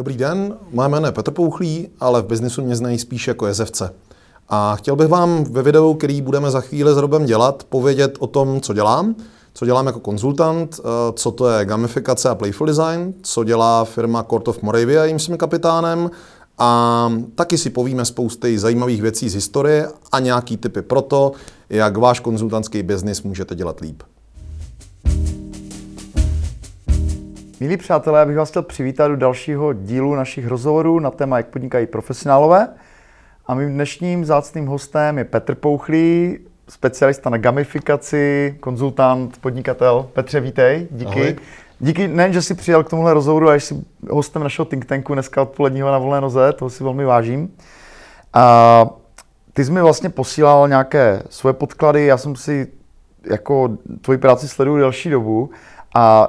Dobrý den, moje jméno je Petr Pouchlý, ale v biznisu mě znají spíš jako jezevce. A chtěl bych vám ve videu, který budeme za chvíli s Robem dělat, povědět o tom, co dělám, co dělám jako konzultant, eh, co to je gamifikace a playful design, co dělá firma Court of Moravia, jim jsem kapitánem, a taky si povíme spousty zajímavých věcí z historie a nějaký typy pro to, jak váš konzultantský biznis můžete dělat líp. Milí přátelé, já bych vás chtěl přivítat do dalšího dílu našich rozhovorů na téma, jak podnikají profesionálové. A mým dnešním zácným hostem je Petr Pouchlý, specialista na gamifikaci, konzultant, podnikatel. Petře, vítej, díky. Ahoj. Díky nejen, že jsi přijel k tomuhle rozhovoru a jsi hostem našeho think tanku dneska odpoledního na volné noze, toho si velmi vážím. A ty jsi mi vlastně posílal nějaké svoje podklady, já jsem si jako tvoji práci sleduju delší dobu a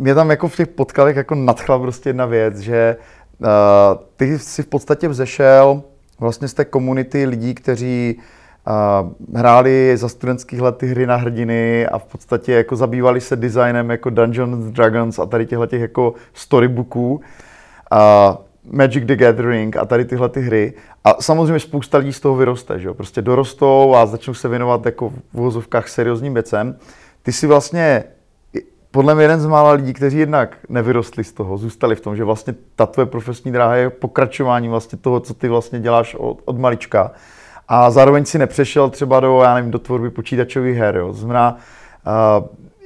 mě tam jako v těch podkladech jako nadchla prostě jedna věc, že uh, ty jsi v podstatě vzešel vlastně z té komunity lidí, kteří uh, hráli za studentských let ty hry na hrdiny a v podstatě jako zabývali se designem jako Dungeons Dragons a tady těchto těch jako storybooků. Uh, Magic the Gathering a tady tyhle ty hry. A samozřejmě spousta lidí z toho vyroste, že jo? Prostě dorostou a začnou se věnovat jako v vozovkách seriózním věcem. Ty si vlastně podle mě jeden z mála lidí, kteří jednak nevyrostli z toho, zůstali v tom, že vlastně ta tvoje profesní dráha je pokračování vlastně toho, co ty vlastně děláš od, od malička. A zároveň si nepřešel třeba do, já nevím, do tvorby počítačových her, jo. Znamená,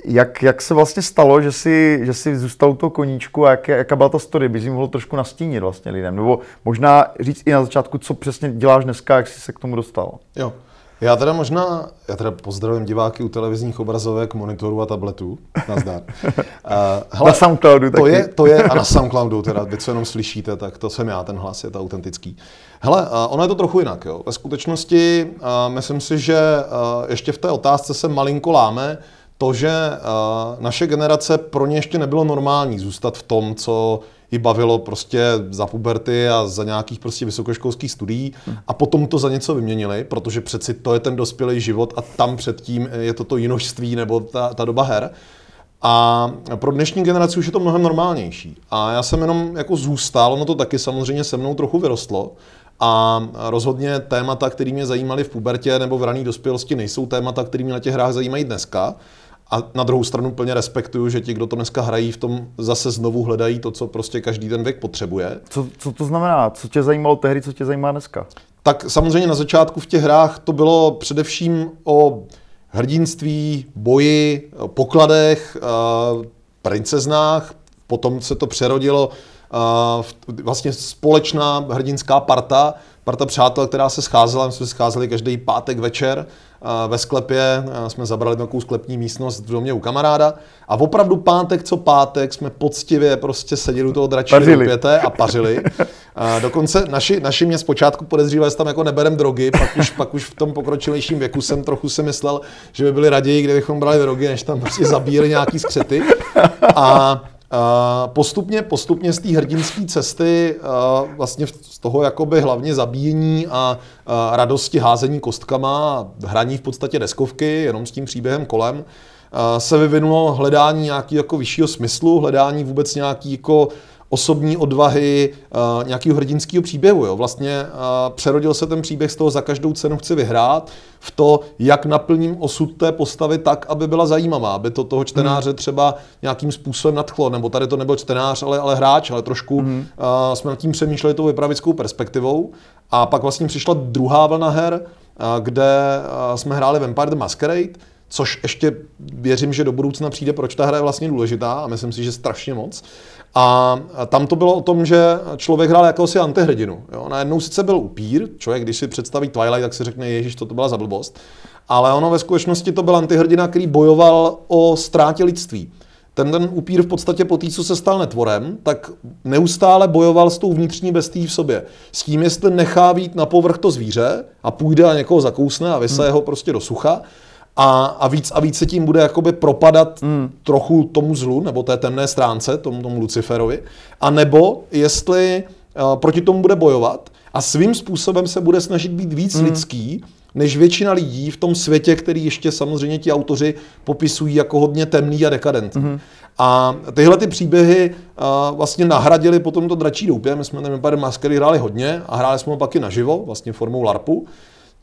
jak, jak se vlastně stalo, že jsi, že jsi zůstal u toho koníčku a jak, jaká byla ta story, bys jim mohl trošku nastínit vlastně lidem, nebo možná říct i na začátku, co přesně děláš dneska, jak jsi se k tomu dostal. Jo, já teda možná, já teda pozdravím diváky u televizních obrazovek, monitorů a tabletů. Nazdar. Uh, hele, na Soundcloudu to taky. Je, to je, a na Soundcloudu teda, vy co jenom slyšíte, tak to jsem já, ten hlas je to autentický. Hele, uh, ono je to trochu jinak, jo. Ve skutečnosti uh, myslím si, že uh, ještě v té otázce se malinko láme to, že uh, naše generace pro ně ještě nebylo normální zůstat v tom, co ji bavilo prostě za puberty a za nějakých prostě vysokoškolských studií a potom to za něco vyměnili, protože přeci to je ten dospělý život a tam předtím je to to jinožství nebo ta, ta doba her. A pro dnešní generaci už je to mnohem normálnější. A já jsem jenom jako zůstal, ono to taky samozřejmě se mnou trochu vyrostlo, a rozhodně témata, které mě zajímaly v pubertě nebo v rané dospělosti, nejsou témata, které mě na těch hrách zajímají dneska. A na druhou stranu plně respektuju, že ti, kdo to dneska hrají, v tom zase znovu hledají to, co prostě každý ten věk potřebuje. Co, co to znamená? Co tě zajímalo tehdy, co tě zajímá dneska? Tak samozřejmě na začátku v těch hrách to bylo především o hrdinství, boji, pokladech, princeznách, potom se to přerodilo vlastně společná hrdinská parta, parta přátel, která se scházela, my jsme se scházeli každý pátek večer ve sklepě, jsme zabrali takovou sklepní místnost v domě u kamaráda a opravdu pátek co pátek jsme poctivě prostě seděli u toho dračího pěte a pařili. A dokonce naši, naši mě zpočátku podezřívali, že tam jako neberem drogy, pak už, pak už v tom pokročilejším věku jsem trochu si myslel, že by byli raději, kdybychom brali drogy, než tam prostě zabíjeli nějaký skřety. A postupně, postupně z té hrdinské cesty, vlastně z toho jakoby hlavně zabíjení a radosti házení kostkama hraní v podstatě deskovky, jenom s tím příběhem kolem, se vyvinulo hledání nějakého jako vyššího smyslu, hledání vůbec nějaký jako osobní odvahy, uh, nějakého hrdinského příběhu. Jo. Vlastně uh, přerodil se ten příběh z toho za každou cenu chci vyhrát v to, jak naplním osud té postavy tak, aby byla zajímavá, aby to toho čtenáře hmm. třeba nějakým způsobem nadchlo, nebo tady to nebyl čtenář, ale, ale hráč, ale trošku mm. uh, jsme nad tím přemýšleli tou vypravickou perspektivou. A pak vlastně přišla druhá vlna her, uh, kde uh, jsme hráli Vampire the Masquerade, což ještě věřím, že do budoucna přijde, proč ta hra je vlastně důležitá a myslím si, že strašně moc. A tam to bylo o tom, že člověk hrál jakousi antihrdinu. Jo? Najednou sice byl upír, člověk, když si představí Twilight, tak si řekne, ježiš, to, to byla za blbost. Ale ono ve skutečnosti to byl antihrdina, který bojoval o ztrátě lidství. Ten, ten upír v podstatě po té, co se stal netvorem, tak neustále bojoval s tou vnitřní bestí v sobě. S tím, jestli nechá vít na povrch to zvíře a půjde a někoho zakousne a vysaje hmm. ho prostě do sucha, a, a víc a víc se tím bude jakoby propadat mm. trochu tomu zlu, nebo té temné stránce, tomu, tomu Luciferovi, a nebo jestli uh, proti tomu bude bojovat, a svým způsobem se bude snažit být víc mm. lidský, než většina lidí v tom světě, který ještě samozřejmě ti autoři popisují jako hodně temný a dekadentní. Mm. A tyhle ty příběhy uh, vlastně nahradili potom to dračí doupě. My jsme ten Empire Maskery hráli hodně a hráli jsme ho pak i naživo, vlastně formou LARPu.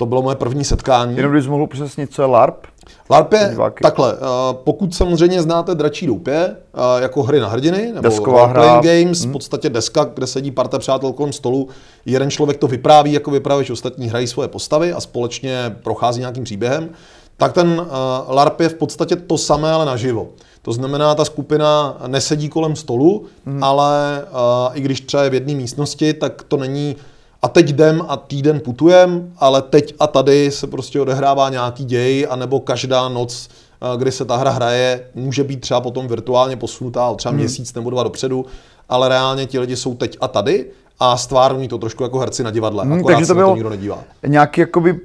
To bylo moje první setkání. Jenom bys mohl přesnit, co je LARP? LARP je Diváky. takhle, uh, pokud samozřejmě znáte Dračí doupě, uh, jako hry na hrdiny, nebo Desková hra. games, hmm. v podstatě deska, kde sedí parta přátel kolem stolu, jeden člověk to vypráví jako vypravěč, ostatní hrají svoje postavy a společně prochází nějakým příběhem, tak ten uh, LARP je v podstatě to samé, ale naživo. To znamená, ta skupina nesedí kolem stolu, hmm. ale uh, i když třeba je v jedné místnosti, tak to není a teď jdem a týden putujem, ale teď a tady se prostě odehrává nějaký děj, anebo každá noc, uh, kdy se ta hra hraje, může být třeba potom virtuálně posunutá třeba hmm. měsíc nebo dva dopředu, ale reálně ti lidi jsou teď a tady a stvární to trošku jako herci na divadle, hmm, akorát takže to se to nikdo nedívá. Nějaký jakoby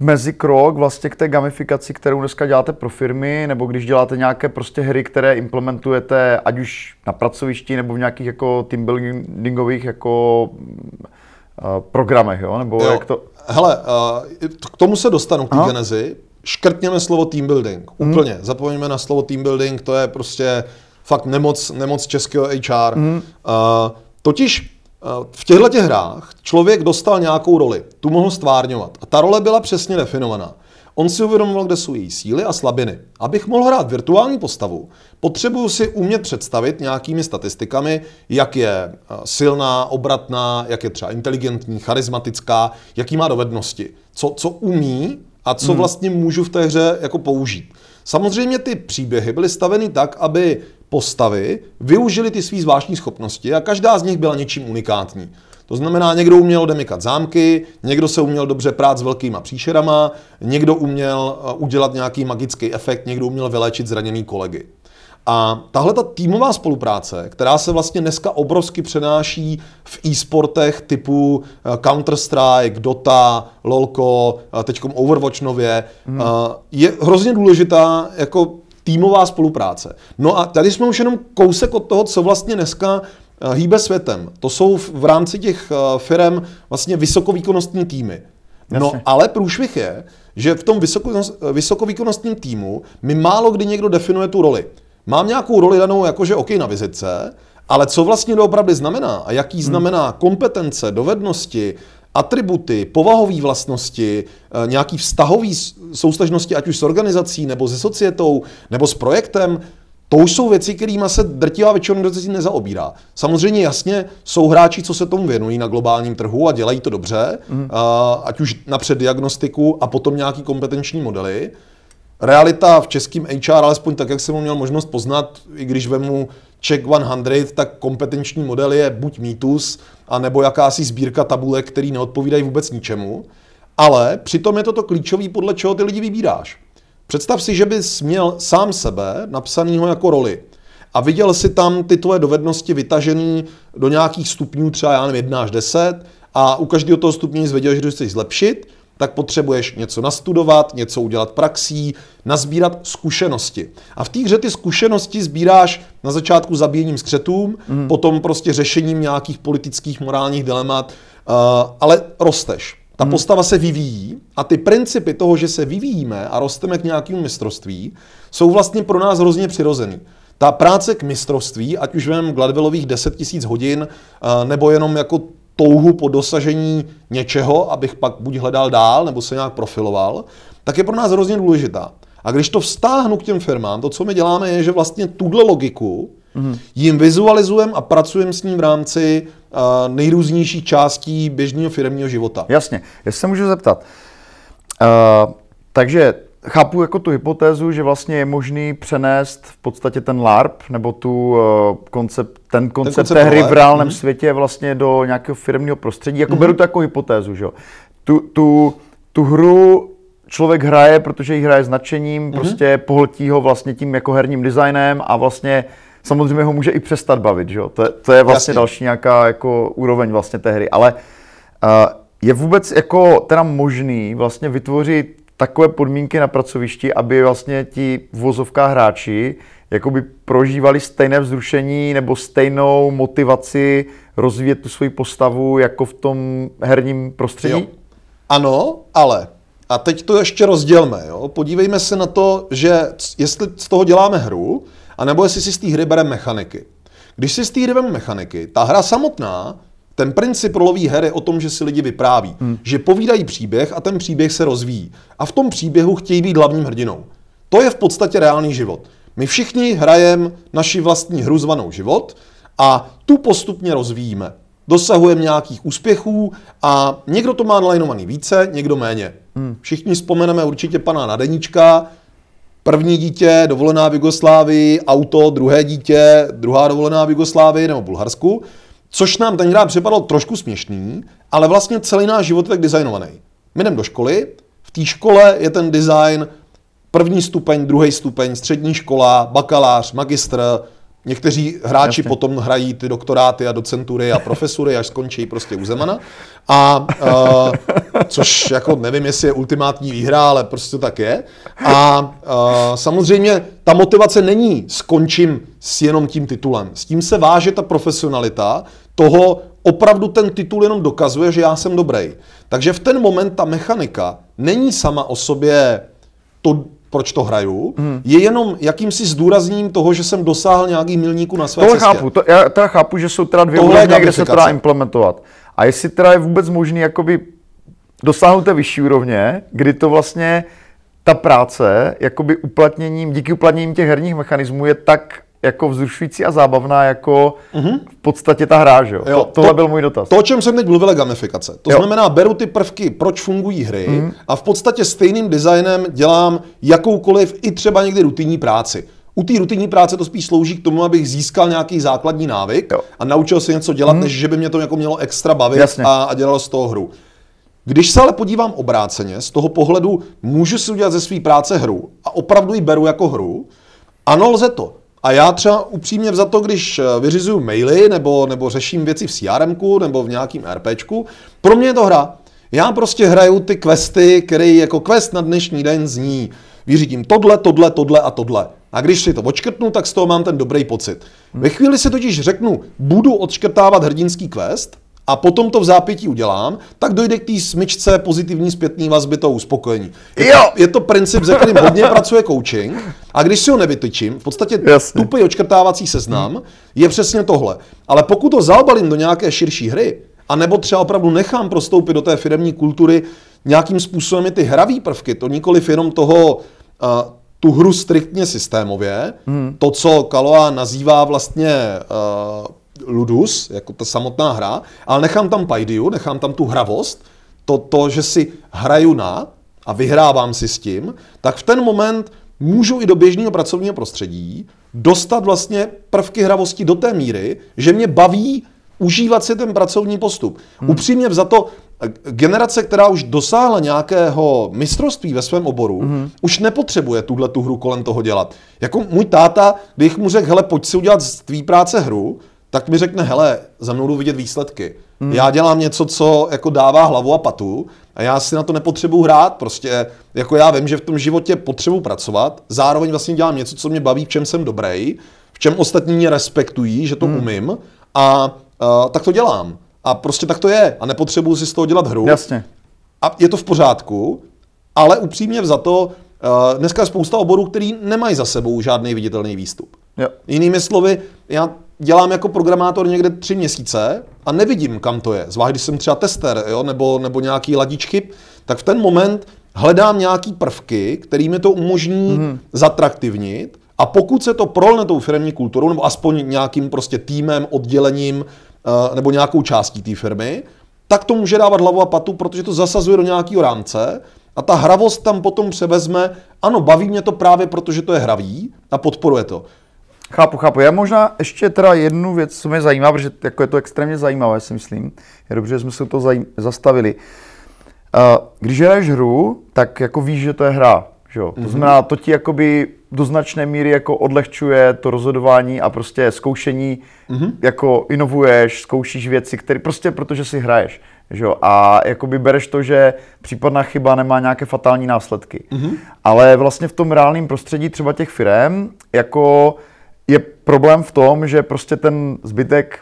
mezikrok vlastně k té gamifikaci, kterou dneska děláte pro firmy, nebo když děláte nějaké prostě hry, které implementujete ať už na pracovišti nebo v nějakých jako team buildingových jako programech, jo? Nebo jo. jak to... Hele, uh, k tomu se dostanu, k té genezi. Škrtněme slovo team building. Hmm. Úplně. Hmm. Zapomeňme na slovo team building, to je prostě fakt nemoc, nemoc českého HR. Hmm. Uh, totiž Eh, v těchto těch hrách člověk dostal nějakou roli, tu mohl stvárňovat a ta role byla přesně definovaná. On si uvědomoval, kde jsou její síly a slabiny. Abych mohl hrát virtuální postavu, potřebuju si umět představit nějakými statistikami, jak je eh, silná, obratná, jak je třeba inteligentní, charismatická, jaký má dovednosti, co, co umí a co hmm. vlastně můžu v té hře jako použít. Samozřejmě ty příběhy byly staveny tak, aby postavy využili ty své zvláštní schopnosti a každá z nich byla něčím unikátní. To znamená, někdo uměl odemykat zámky, někdo se uměl dobře prát s velkýma příšerama, někdo uměl uh, udělat nějaký magický efekt, někdo uměl vyléčit zraněný kolegy. A tahle ta týmová spolupráce, která se vlastně dneska obrovsky přenáší v e-sportech typu uh, Counter-Strike, Dota, LoLko, uh, teďkom Overwatch nově, hmm. je hrozně důležitá jako týmová spolupráce. No a tady jsme už jenom kousek od toho, co vlastně dneska eh, hýbe světem. To jsou v rámci těch eh, firm vlastně vysokovýkonnostní týmy. No Jasně. ale průšvih je, že v tom vysokovýkonnostním týmu mi málo kdy někdo definuje tu roli. Mám nějakou roli danou jakože OK na vizitce, ale co vlastně doopravdy znamená a jaký hmm. znamená kompetence, dovednosti, atributy, povahové vlastnosti, eh, nějaký vztahový soustažnosti, ať už s organizací, nebo se societou, nebo s projektem, to už jsou věci, kterými se drtivá většina organizací nezaobírá. Samozřejmě jasně jsou hráči, co se tomu věnují na globálním trhu a dělají to dobře, mm. ať už napřed diagnostiku a potom nějaký kompetenční modely. Realita v českém HR, alespoň tak, jak jsem ho měl možnost poznat, i když vemu Check 100, tak kompetenční model je buď mýtus, anebo jakási sbírka tabulek, který neodpovídají vůbec ničemu. Ale přitom je to to klíčový, podle čeho ty lidi vybíráš. Představ si, že bys měl sám sebe napsanýho jako roli a viděl si tam ty tvoje dovednosti vytažený do nějakých stupňů, třeba já nevím, 1 až 10 a u každého toho stupně jsi věděl, že to chceš zlepšit, tak potřebuješ něco nastudovat, něco udělat praxí, nazbírat zkušenosti. A v té hře ty zkušenosti sbíráš na začátku zabíjením skřetům, mm. potom prostě řešením nějakých politických, morálních dilemat, uh, ale rosteš. Ta hmm. postava se vyvíjí a ty principy toho, že se vyvíjíme a rosteme k nějakému mistrovství, jsou vlastně pro nás hrozně přirozený. Ta práce k mistrovství, ať už vem Gladwellových 10 000 hodin, uh, nebo jenom jako touhu po dosažení něčeho, abych pak buď hledal dál, nebo se nějak profiloval, tak je pro nás hrozně důležitá. A když to vztáhnu k těm firmám, to, co my děláme, je, že vlastně tuhle logiku mm-hmm. jim vizualizujeme a pracujeme s ním v rámci nejrůznějších částí běžného firmního života. Jasně. Jestli se můžu zeptat. Uh, takže chápu jako tu hypotézu, že vlastně je možný přenést v podstatě ten LARP, nebo tu uh, koncept, ten koncept, ten koncept té hry v reálném mm-hmm. světě vlastně do nějakého firmního prostředí. Jako mm-hmm. beru to jako hypotézu, že jo. Tu, tu, tu hru člověk hraje, protože ji hraje s nadšením, mm-hmm. prostě pohltí ho vlastně tím jako herním designem a vlastně samozřejmě ho může i přestat bavit, že jo. To, to je vlastně Jasně. další nějaká jako úroveň vlastně té hry, ale uh, je vůbec jako teda možný vlastně vytvořit takové podmínky na pracovišti, aby vlastně ti vozovká hráči jakoby prožívali stejné vzrušení nebo stejnou motivaci rozvíjet tu svoji postavu jako v tom herním prostředí? Jo. Ano, ale a teď to ještě rozdělme. Jo? Podívejme se na to, že jestli z toho děláme hru, anebo jestli si z té hry bereme mechaniky. Když si z té hry bereme mechaniky, ta hra samotná, ten princip rolový her je o tom, že si lidi vypráví, hmm. že povídají příběh a ten příběh se rozvíjí. A v tom příběhu chtějí být hlavním hrdinou. To je v podstatě reálný život. My všichni hrajeme naši vlastní hru zvanou život a tu postupně rozvíjíme. Dosahujeme nějakých úspěchů a někdo to má nalajnovaný více, někdo méně. Hmm. Všichni vzpomeneme určitě pana Nadeníčka, první dítě, dovolená v Jugoslávii, auto, druhé dítě, druhá dovolená v Jugoslávii nebo Bulharsku, což nám tenkrát připadalo trošku směšný, ale vlastně celý náš život je tak designovaný. My jdeme do školy, v té škole je ten design první stupeň, druhý stupeň, střední škola, bakalář, magistr, Někteří hráči Jasně. potom hrají ty doktoráty a docentury a profesury, až skončí prostě u Zemana. A uh, což jako nevím, jestli je ultimátní výhra, ale prostě tak je. A uh, samozřejmě ta motivace není skončím s jenom tím titulem. S tím se váže ta profesionalita toho, opravdu ten titul jenom dokazuje, že já jsem dobrý. Takže v ten moment ta mechanika není sama o sobě to, proč to hraju, hmm. je jenom jakýmsi zdůrazním toho, že jsem dosáhl nějaký milníku na své Tohle cestě. chápu, to, já teda chápu, že jsou teda dvě úrovně, kde se to dá implementovat. A jestli teda je vůbec možný jakoby dosáhnout té vyšší úrovně, kdy to vlastně ta práce, jakoby uplatněním, díky uplatněním těch herních mechanismů je tak jako vzrušující a zábavná, jako mm-hmm. v podstatě ta hra, že jo? jo to, tohle to, byl můj dotaz. To, o čem jsem teď mluvil, je gamifikace. To jo. znamená, beru ty prvky, proč fungují hry mm. a v podstatě stejným designem dělám jakoukoliv i třeba někdy rutinní práci. U té rutinní práce to spíš slouží k tomu, abych získal nějaký základní návyk jo. a naučil se něco dělat, mm. než že by mě to jako mělo extra bavit a, a dělalo z toho hru. Když se ale podívám obráceně, z toho pohledu můžu si udělat ze své práce hru a opravdu ji beru jako hru, ano, lze to. A já třeba upřímně za to, když eh, vyřizuju maily nebo, nebo řeším věci v CRM nebo v nějakým RPčku, pro mě je to hra. Já prostě hraju ty questy, které jako quest na dnešní den zní. Vyřídím tohle, tohle, tohle a tohle. A když si to odškrtnu, tak z toho mám ten dobrý pocit. Ve chvíli si totiž řeknu, budu odškrtávat hrdinský quest, a potom to v zápětí udělám, tak dojde k té smyčce pozitivní zpětní vazby toho uspokojení. Je, jo. To, je to princip, ze kterým hodně pracuje coaching a když si ho nevytyčím, v podstatě Jasně. tupý očkrtávací seznam je přesně tohle. Ale pokud to zaobalím do nějaké širší hry, a nebo třeba opravdu nechám prostoupit do té firmní kultury nějakým způsobem i ty hravý prvky, to nikoliv jenom toho, uh, tu hru striktně systémově, hmm. to, co Kaloa nazývá vlastně uh, ludus, jako ta samotná hra, ale nechám tam paidiu, nechám tam tu hravost, to, to, že si hraju na a vyhrávám si s tím, tak v ten moment můžu i do běžného pracovního prostředí dostat vlastně prvky hravosti do té míry, že mě baví užívat si ten pracovní postup. Hmm. Upřímně za to, generace, která už dosáhla nějakého mistrovství ve svém oboru, hmm. už nepotřebuje tuhle tu hru kolem toho dělat. Jako můj táta, když mu řekl, hele, pojď si udělat z tvý práce hru, tak mi řekne, hele, za mnou jdu vidět výsledky. Hmm. Já dělám něco, co jako dává hlavu a patu a já si na to nepotřebuji hrát. Prostě jako já vím, že v tom životě potřebuji pracovat, zároveň vlastně dělám něco, co mě baví, v čem jsem dobrý, v čem ostatní mě respektují, že to hmm. umím a uh, tak to dělám. A prostě tak to je a nepotřebuji si z toho dělat hru. Jasně. A je to v pořádku, ale upřímně za to, uh, dneska je spousta oborů, který nemají za sebou žádný viditelný výstup. Jo. Jinými slovy, já dělám jako programátor někde tři měsíce a nevidím, kam to je. Zvlášť, když jsem třeba tester jo, nebo, nebo nějaký ladič chyb, tak v ten moment hledám nějaký prvky, které mi to umožní mm. zatraktivnit a pokud se to prolne tou firmní kulturou, nebo aspoň nějakým prostě týmem, oddělením uh, nebo nějakou částí té firmy, tak to může dávat hlavu a patu, protože to zasazuje do nějakého rámce a ta hravost tam potom převezme, ano, baví mě to právě protože to je hravý a podporuje to. Chápu, chápu. Já možná ještě teda jednu věc, co mě zajímá, protože jako je to extrémně zajímavé, si myslím. Je dobře, že jsme se to zajím, zastavili. Uh, když hraješ hru, tak jako víš, že to je hra. Že jo? Mm-hmm. To mhm. znamená, to ti jakoby do značné míry jako odlehčuje to rozhodování a prostě zkoušení, mm-hmm. jako inovuješ, zkoušíš věci, které prostě protože si hraješ. Že jo? A jakoby bereš to, že případná chyba nemá nějaké fatální následky. Mm-hmm. Ale vlastně v tom reálném prostředí třeba těch firm, jako je problém v tom, že prostě ten zbytek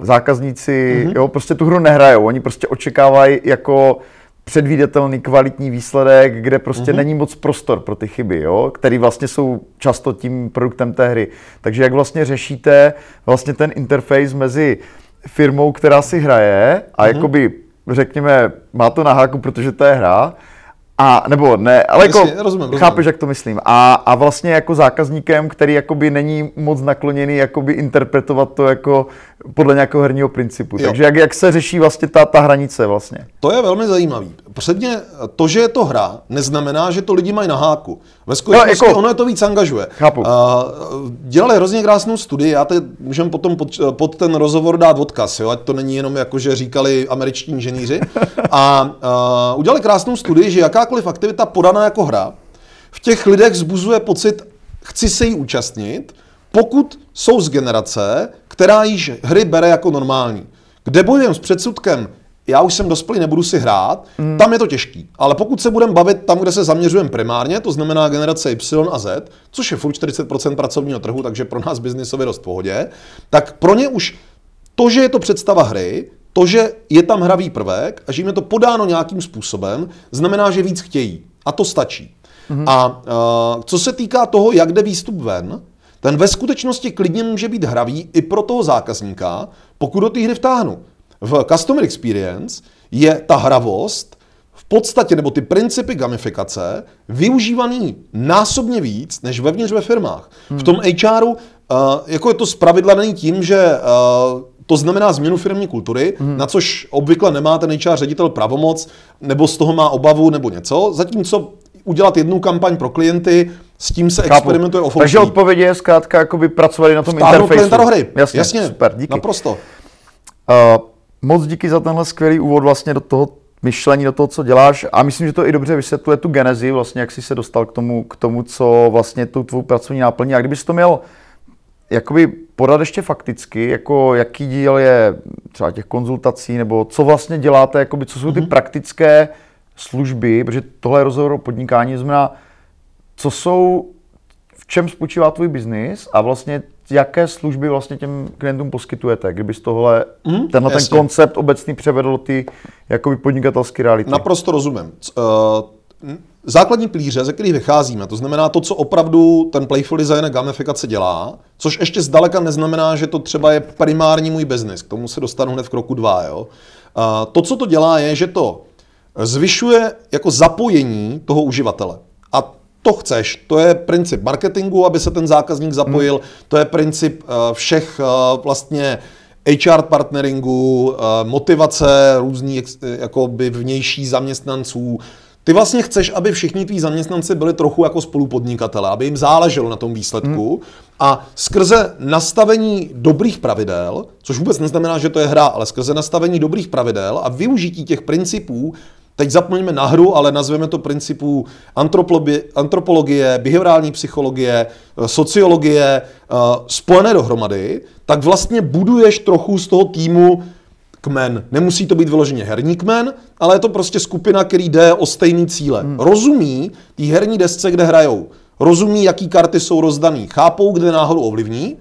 zákazníci, mm-hmm. jo, prostě tu hru nehrajou. Oni prostě očekávají jako předvídatelný kvalitní výsledek, kde prostě mm-hmm. není moc prostor pro ty chyby, jo, který vlastně jsou často tím produktem té hry. Takže jak vlastně řešíte vlastně ten interface mezi firmou, která si hraje a mm-hmm. jakoby řekněme, má to na háku, protože to je hra, a, nebo ne, ale jako, Jasně, rozumím, rozumím. chápeš, jak to myslím. A, a vlastně jako zákazníkem, který jakoby není moc nakloněný jakoby interpretovat to jako podle nějakého herního principu. Jo. Takže jak, jak se řeší vlastně ta, ta hranice vlastně? To je velmi zajímavý. Předně to, že je to hra, neznamená, že to lidi mají na háku. Ve skutečnosti no, jako, ono je to víc angažuje. Chápu. Uh, dělali hrozně krásnou studii, já teď můžeme potom pod, pod ten rozhovor dát odkaz, jo? ať to není jenom jako, že říkali američtí inženýři. A uh, udělali krásnou studii, že jakákoliv aktivita podaná jako hra v těch lidech zbuzuje pocit, chci se jí účastnit, pokud jsou z generace, která již hry bere jako normální. Kde bojujeme s předsudkem, já už jsem dospělý, nebudu si hrát, mm. tam je to těžký. Ale pokud se budeme bavit tam, kde se zaměřujeme primárně, to znamená generace Y a Z, což je furt 40% pracovního trhu, takže pro nás biznisově dost v pohodě, tak pro ně už to, že je to představa hry, to, že je tam hravý prvek a že jim je to podáno nějakým způsobem, znamená, že víc chtějí. A to stačí. Mm-hmm. A uh, co se týká toho, jak jde výstup ven, ten ve skutečnosti klidně může být hravý i pro toho zákazníka, pokud do té hry vtáhnu. V Customer Experience je ta hravost v podstatě, nebo ty principy gamifikace, využívaný násobně víc, než vevnitř ve firmách. Hmm. V tom HRu, uh, jako je to zpravidla není tím, že uh, to znamená změnu firmní kultury, hmm. na což obvykle nemá ten HR ředitel pravomoc, nebo z toho má obavu, nebo něco. Zatímco udělat jednu kampaň pro klienty, s tím se Chápu. experimentuje o Takže odpověď je zkrátka jakoby pracovali na tom Vtáhnout interfejsu. klienta do hry. Jasně, Jasně, super, díky. Naprosto. Uh, moc díky za tenhle skvělý úvod vlastně do toho myšlení, do toho, co děláš. A myslím, že to i dobře vysvětluje tu genezi, vlastně, jak jsi se dostal k tomu, k tomu co vlastně tu tvou pracovní náplní. A kdybys to měl jakoby podat ještě fakticky, jako jaký díl je třeba těch konzultací, nebo co vlastně děláte, jakoby, co jsou ty mm-hmm. praktické služby, protože tohle je rozhovor o podnikání, znamená, co jsou, v čem spočívá tvůj biznis a vlastně jaké služby vlastně těm klientům poskytujete, z tohle, mm, tenhle jasně. ten koncept obecný převedl ty jakoby podnikatelské reality. Naprosto rozumím. Uh, základní plíře, ze kterých vycházíme, to znamená to, co opravdu ten playful design a gamifikace dělá, což ještě zdaleka neznamená, že to třeba je primární můj biznis, k tomu se dostanu hned v kroku dva. Jo? Uh, to, co to dělá, je, že to zvyšuje jako zapojení toho uživatele. A to chceš. To je princip marketingu, aby se ten zákazník zapojil. Hmm. To je princip uh, všech uh, vlastně HR partneringu, uh, motivace různých jakoby vnější zaměstnanců. Ty vlastně chceš, aby všichni tví zaměstnanci byli trochu jako spolupodnikatele, aby jim záleželo na tom výsledku hmm. a skrze nastavení dobrých pravidel, což vůbec neznamená, že to je hra, ale skrze nastavení dobrých pravidel a využití těch principů Teď zapomeňme na hru, ale nazveme to principů antropologie, behaviorální psychologie, eh, sociologie eh, spojené dohromady, tak vlastně buduješ trochu z toho týmu kmen. Nemusí to být vyloženě herní kmen, ale je to prostě skupina, který jde o stejný cíle. Hmm. Rozumí té herní desce, kde hrajou. Rozumí, jaký karty jsou rozdaný. Chápou, kde náhodou ovlivní.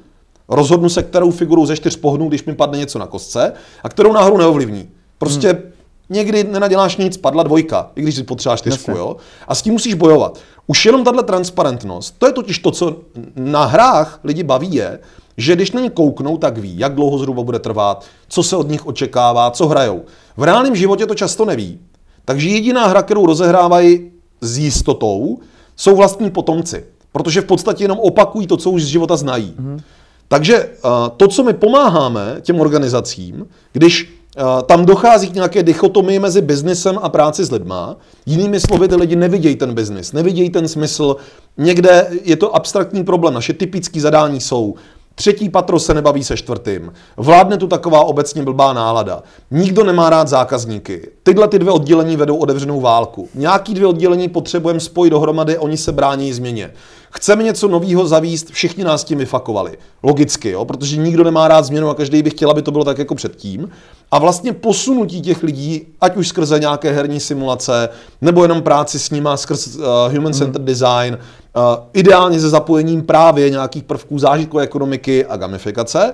Rozhodnu se, kterou figurou ze čtyř pohnu, když mi padne něco na kostce, a kterou náhodou neovlivní. Prostě hmm někdy nenaděláš nic, padla dvojka, i když si potřebáš čtyřku, jo? A s tím musíš bojovat. Už jenom tahle transparentnost, to je totiž to, co na hrách lidi baví, je, že když na ně kouknou, tak ví, jak dlouho zhruba bude trvat, co se od nich očekává, co hrajou. V reálném životě to často neví. Takže jediná hra, kterou rozehrávají s jistotou, jsou vlastní potomci. Protože v podstatě jenom opakují to, co už z života znají. Mm-hmm. Takže to, co my pomáháme těm organizacím, když Eh, tam dochází k nějaké dichotomii mezi biznesem a práci s lidma. Jinými slovy, ty lidi nevidějí ten biznis, nevidějí ten smysl. Někde je to abstraktní problém. Naše typické zadání jsou Třetí patro se nebaví se čtvrtým. Vládne tu taková obecně blbá nálada. Nikdo nemá rád zákazníky. Tyhle ty dvě oddělení vedou otevřenou válku. Nějaký dvě oddělení potřebujeme spojit dohromady, oni se brání změně. Chceme něco nového zavíst, všichni nás tím vyfakovali. Logicky, jo, protože nikdo nemá rád změnu a každý by chtěl, aby to bylo tak jako předtím. A vlastně posunutí těch lidí, ať už skrze nějaké herní simulace, nebo jenom práci s nima skrz uh, human-centered hmm. design, uh, ideálně se zapojením právě nějakých prvků zážitkové ekonomiky a gamifikace,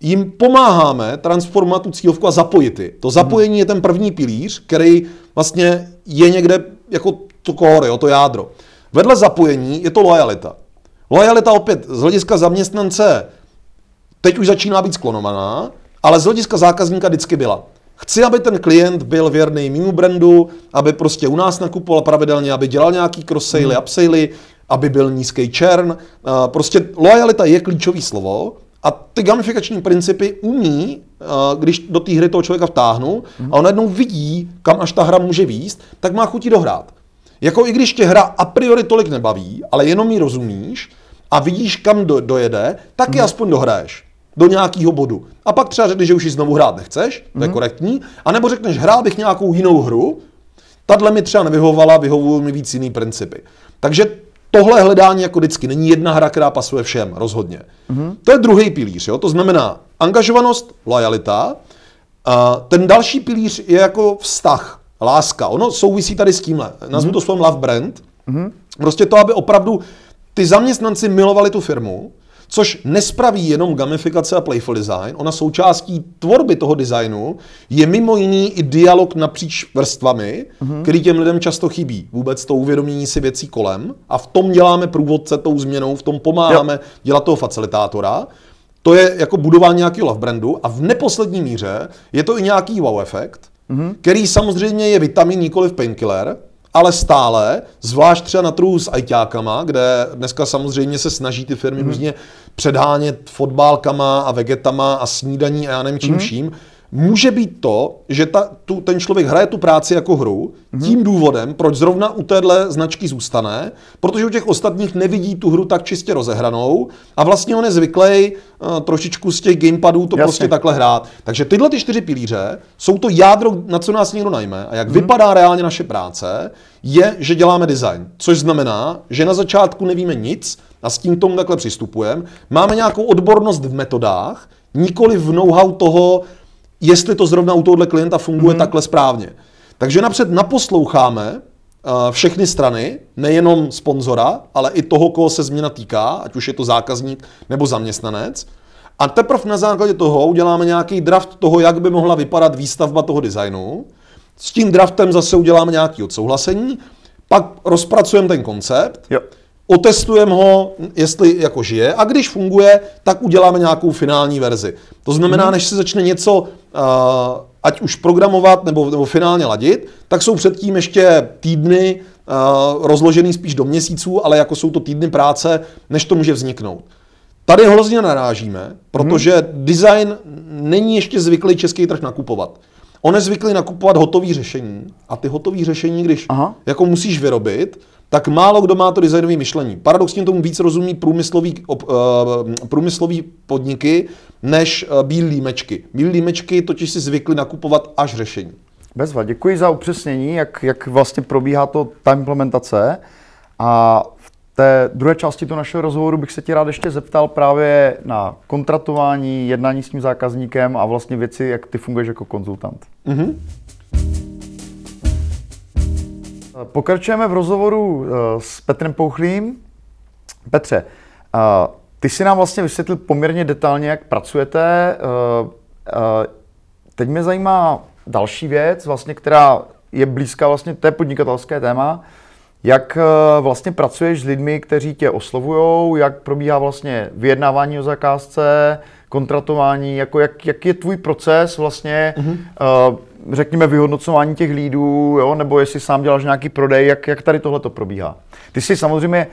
jim pomáháme transformovat tu cílovku a zapojit ji. To zapojení hmm. je ten první pilíř, který vlastně je někde jako to core, jo, to jádro. Vedle zapojení je to lojalita. Lojalita opět z hlediska zaměstnance teď už začíná být sklonovaná, ale z hlediska zákazníka vždycky byla. Chci, aby ten klient byl věrný mimo brandu, aby prostě u nás nakupoval pravidelně, aby dělal nějaký cross-sale, hmm. upsale, aby byl nízký churn. Prostě lojalita je klíčové slovo a ty gamifikační principy umí, když do té hry toho člověka vtáhnu hmm. a on najednou vidí, kam až ta hra může výst, tak má chutí dohrát. Jako i když tě hra a priori tolik nebaví, ale jenom ji rozumíš a vidíš, kam do, dojede, tak ji hmm. aspoň dohraješ do nějakého bodu. A pak třeba řekneš, že už ji znovu hrát nechceš, to je mm. korektní, a nebo řekneš, hrál bych nějakou jinou hru, tahle mi třeba nevyhovovala, vyhovují mi víc jiný principy. Takže tohle hledání jako vždycky není jedna hra, která pasuje všem, rozhodně. Mm. To je druhý pilíř, jo? to znamená angažovanost, lojalita. A ten další pilíř je jako vztah, láska. Ono souvisí tady s tímhle. Nazvu mm. to slovem love brand. Mm. Prostě to, aby opravdu ty zaměstnanci milovali tu firmu, Což nespraví jenom gamifikace a playful design, ona součástí tvorby toho designu je mimo jiný i dialog napříč vrstvami, mm-hmm. který těm lidem často chybí. Vůbec to uvědomění si věcí kolem a v tom děláme průvodce tou změnou, v tom pomáháme jo. dělat toho facilitátora. To je jako budování nějakého love brandu a v neposlední míře je to i nějaký wow efekt, mm-hmm. který samozřejmě je vitamin, nikoli v painkiller, ale stále, zvlášť třeba na trhu s ajťákama, kde dneska samozřejmě se snaží ty firmy mm. různě předhánět fotbálkama a vegetama a snídaní a já nevím čím mm. vším, může být to, že ta, tu, ten člověk hraje tu práci jako hru, mm-hmm. tím důvodem, proč zrovna u téhle značky zůstane, protože u těch ostatních nevidí tu hru tak čistě rozehranou a vlastně on je zvyklý uh, trošičku z těch gamepadů to Jasně. prostě takhle hrát. Takže tyhle ty čtyři pilíře jsou to jádro, na co nás někdo najme a jak mm-hmm. vypadá reálně naše práce, je, že děláme design. Což znamená, že na začátku nevíme nic a s tím tomu takhle přistupujeme. Máme nějakou odbornost v metodách, nikoli v know-how toho, jestli to zrovna u tohohle klienta funguje mm-hmm. takhle správně. Takže napřed naposloucháme uh, všechny strany, nejenom sponzora, ale i toho, koho se změna týká, ať už je to zákazník nebo zaměstnanec. A teprve na základě toho uděláme nějaký draft toho, jak by mohla vypadat výstavba toho designu. S tím draftem zase uděláme nějaké odsouhlasení, pak rozpracujeme ten koncept. Jo otestujeme ho, jestli jako žije a když funguje, tak uděláme nějakou finální verzi. To znamená, hmm. než se začne něco, uh, ať už programovat nebo, nebo finálně ladit, tak jsou předtím ještě týdny uh, rozložený spíš do měsíců, ale jako jsou to týdny práce, než to může vzniknout. Tady hrozně narážíme, protože hmm. design není ještě zvyklý český trh nakupovat. On je zvyklý nakupovat hotové řešení a ty hotové řešení, když Aha. jako musíš vyrobit, tak málo kdo má to designové myšlení. Paradoxně tomu víc rozumí průmyslový, uh, průmyslový podniky než uh, bílé límečky. Bílé límečky totiž si zvykli nakupovat až řešení. Bezva, děkuji za upřesnění, jak, jak vlastně probíhá to, ta implementace. A v té druhé části toho našeho rozhovoru bych se tě rád ještě zeptal právě na kontratování, jednání s tím zákazníkem a vlastně věci, jak ty funguješ jako konzultant. Mm-hmm. Pokračujeme v rozhovoru eh, s Petrem Pouchlým. Petře, eh, ty si nám vlastně vysvětlil poměrně detailně, jak pracujete. Eh, teď mě zajímá další věc, vlastně, která je blízká vlastně té podnikatelské téma. Jak vlastně pracuješ s lidmi, kteří tě oslovují, jak probíhá vlastně vyjednávání o zakázce, kontratování, jako jak, jak je tvůj proces vlastně, mm-hmm. Řekněme, vyhodnocování těch lídů, jo, nebo jestli sám děláš nějaký prodej, jak, jak tady tohle to probíhá. Ty jsi samozřejmě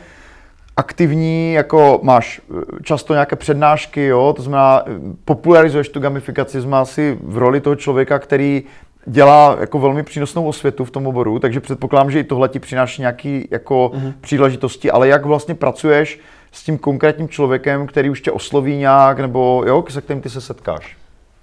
aktivní, jako máš eh, často nějaké přednášky, jo, to znamená, eh, popularizuješ tu gamifikaci, znamená si v roli toho člověka, který dělá jako velmi přínosnou osvětu v tom oboru, takže předpokládám, že i tohle ti přináší nějaké jako mm-hmm. příležitosti, ale jak vlastně pracuješ s tím konkrétním člověkem, který už tě osloví nějak, nebo jo, se kterým ty se setkáš?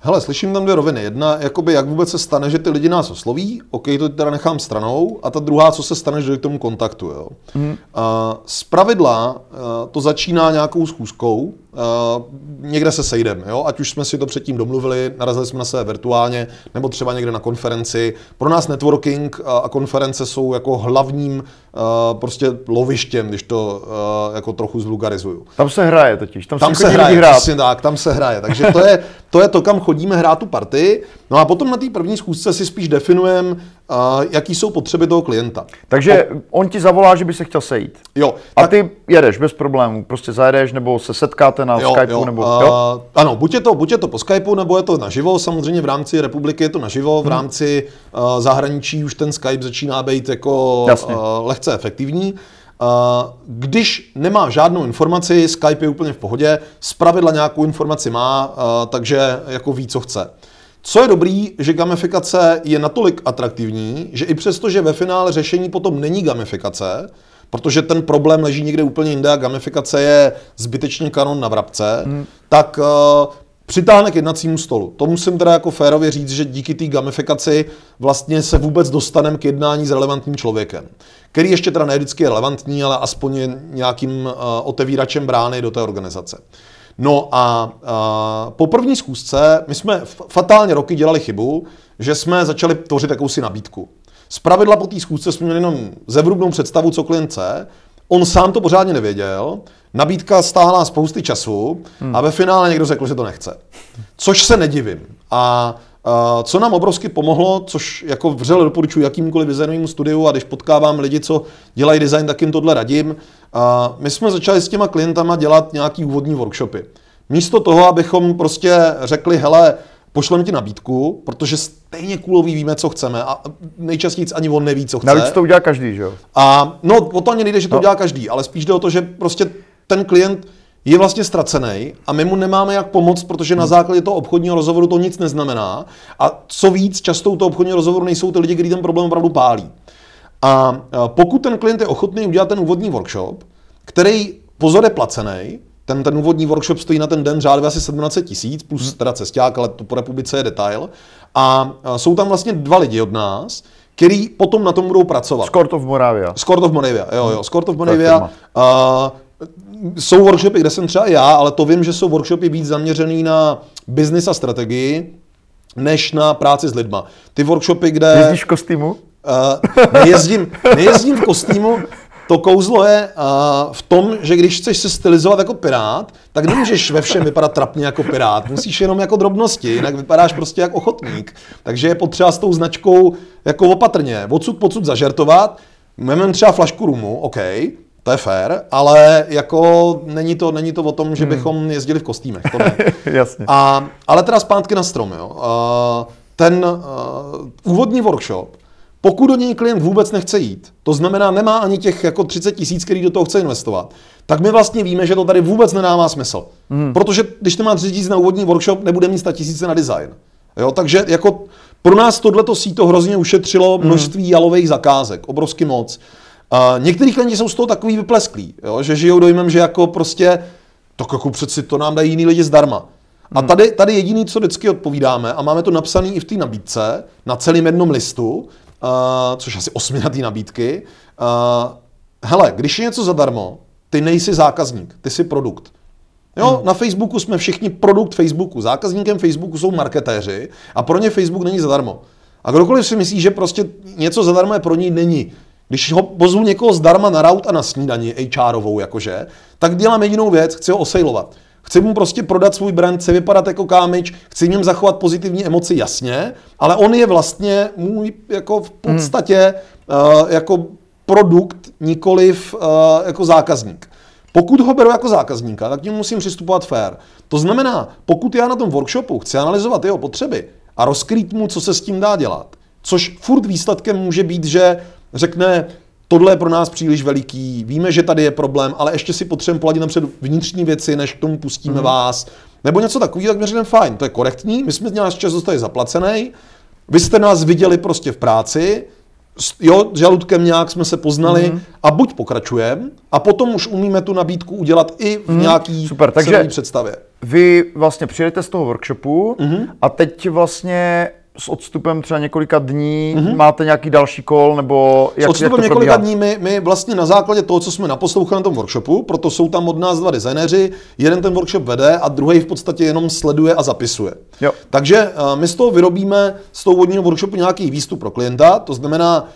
Hele, slyším tam dvě roviny. Jedna, jakoby, jak vůbec se stane, že ty lidi nás osloví, OK, to teda nechám stranou, a ta druhá, co se stane, že k tomu kontaktu. Jo. Mm. A z pravidla to začíná nějakou schůzkou, Uh, někde se sejdeme, jo? ať už jsme si to předtím domluvili, narazili jsme na sebe virtuálně, nebo třeba někde na konferenci. Pro nás networking a konference jsou jako hlavním uh, prostě lovištěm, když to uh, jako trochu zvulgarizuju. Tam se hraje totiž, tam, tam se hraje, hrát. Přesně tak, tam se hraje. Takže to je, to je to, kam chodíme hrát tu party. No a potom na té první schůzce si spíš definujeme, uh, jaký jsou potřeby toho klienta. Takže o... on ti zavolá, že by se chtěl sejít. Jo. A tak... ty jedeš bez problémů, prostě zajedeš nebo se setkáte na jo, Skypeu? Jo. Nebo, jo? Uh, ano, buď je, to, buď je to po Skypeu, nebo je to naživo. Samozřejmě v rámci republiky je to naživo, v hmm. rámci uh, zahraničí už ten Skype začíná být jako uh, lehce efektivní. Když nemá žádnou informaci, Skype je úplně v pohodě, zpravidla nějakou informaci má, takže jako ví, co chce. Co je dobrý, že gamifikace je natolik atraktivní, že i přesto, že ve finále řešení potom není gamifikace, protože ten problém leží někde úplně jinde a gamifikace je zbytečně kanon na vrabce, hmm. tak uh, přitáhne k jednacímu stolu. To musím teda jako férově říct, že díky té gamifikaci vlastně se vůbec dostaneme k jednání s relevantním člověkem, který ještě teda ne vždycky je relevantní, ale aspoň je nějakým uh, otevíračem brány do té organizace. No a uh, po první zkusce, my jsme fatálně roky dělali chybu, že jsme začali tvořit jakousi nabídku. Z pravidla po té schůzce jsme měli jenom zevrubnou představu, co klient chce. On sám to pořádně nevěděl, nabídka stáhla spousty času hmm. a ve finále někdo řekl, že to nechce. Což se nedivím. A co nám obrovsky pomohlo, což jako vřele doporučuji jakýmkoliv designovému studiu a když potkávám lidi, co dělají design, tak jim tohle radím. My jsme začali s těma klientama dělat nějaký úvodní workshopy. Místo toho, abychom prostě řekli, hele, pošleme ti nabídku, protože stejně kulový víme, co chceme a nejčastěji ani on neví, co chce. Navíc to udělá každý, že jo? A no, o to ani nejde, že to no. udělá každý, ale spíš jde o to, že prostě ten klient je vlastně ztracený a my mu nemáme jak pomoct, protože na základě toho obchodního rozhovoru to nic neznamená. A co víc, často u toho obchodního rozhovoru nejsou ty lidi, kteří ten problém opravdu pálí. A pokud ten klient je ochotný udělat ten úvodní workshop, který pozor je placený, ten, ten úvodní workshop stojí na ten den řádově asi 17 tisíc, plus hmm. teda cesták, ale to po republice je detail. A jsou tam vlastně dva lidi od nás, který potom na tom budou pracovat. Skort of Moravia. Skort of Moravia, jo, jo. Skort of Moravia. Uh, jsou workshopy, kde jsem třeba já, ale to vím, že jsou workshopy víc zaměřený na business a strategii, než na práci s lidma. Ty workshopy, kde... Jezdíš v kostýmu? Uh, nejezdím, nejezdím v kostýmu, to kouzlo je uh, v tom, že když chceš se stylizovat jako pirát, tak nemůžeš ve všem vypadat trapně jako pirát. Musíš jenom jako drobnosti, jinak vypadáš prostě jako ochotník. Takže je potřeba s tou značkou jako opatrně, odsud pocud zažertovat. Máme třeba flašku rumu, OK, to je fér, ale jako není to, není to o tom, že hmm. bychom jezdili v kostýmech. To ne. Jasně. A, ale teda zpátky na strom. Jo. Uh, ten uh, úvodní workshop pokud do něj klient vůbec nechce jít, to znamená nemá ani těch jako 30 tisíc, který do toho chce investovat, tak my vlastně víme, že to tady vůbec nedává smysl. Hmm. Protože když to má 30 tisíc na úvodní workshop, nebude mít 100 tisíce na design. Jo, takže jako pro nás tohleto síto hrozně ušetřilo hmm. množství jalových zakázek, obrovsky moc. A některý klienti jsou z toho takový vyplesklí, jo, že žijou dojmem, že jako prostě, to jako přeci to nám dají jiný lidi zdarma. A hmm. tady, tady jediný, co vždycky odpovídáme, a máme to napsané i v té nabídce, na celém jednom listu, uh, což asi osminatý nabídky. Uh, hele, když je něco zadarmo, ty nejsi zákazník, ty jsi produkt. Jo, hmm. na Facebooku jsme všichni produkt Facebooku. Zákazníkem Facebooku jsou marketéři a pro ně Facebook není zadarmo. A kdokoliv si myslí, že prostě něco zadarmo je pro ní, není. Když ho pozvu někoho zdarma na raut a na snídani, HRovou jakože, tak dělám jedinou věc, chci ho osejlovat. Chci mu prostě prodat svůj brand, chci vypadat jako kámič, chci něm zachovat pozitivní emoci, jasně, ale on je vlastně můj jako v podstatě hmm. uh, jako produkt, nikoliv uh, jako zákazník. Pokud ho beru jako zákazníka, tak tím musím přistupovat fair. To znamená, pokud já na tom workshopu chci analyzovat jeho potřeby a rozkrýt mu, co se s tím dá dělat, což furt výsledkem může být, že řekne, tohle je pro nás příliš veliký, víme, že tady je problém, ale ještě si potřebujeme poladit napřed vnitřní věci, než k tomu pustíme mm. vás, nebo něco takového, tak mi řekneme fajn, to je korektní, my jsme z nás čas dostali zaplacený, vy jste nás viděli prostě v práci, jo, s žaludkem nějak jsme se poznali mm. a buď pokračujeme a potom už umíme tu nabídku udělat i v nějaký Super, takže- představě. Vy vlastně přijedete z toho workshopu mm-hmm. a teď vlastně s odstupem třeba několika dní mm-hmm. máte nějaký další kol, nebo jak, S odstupem jak to několika probíhá? dní my, my vlastně na základě toho, co jsme naposlouchali na tom workshopu, proto jsou tam od nás dva designéři, jeden ten workshop vede a druhý v podstatě jenom sleduje a zapisuje. Jo. Takže eh, my z toho vyrobíme z toho vodního workshopu nějaký výstup pro klienta, to znamená,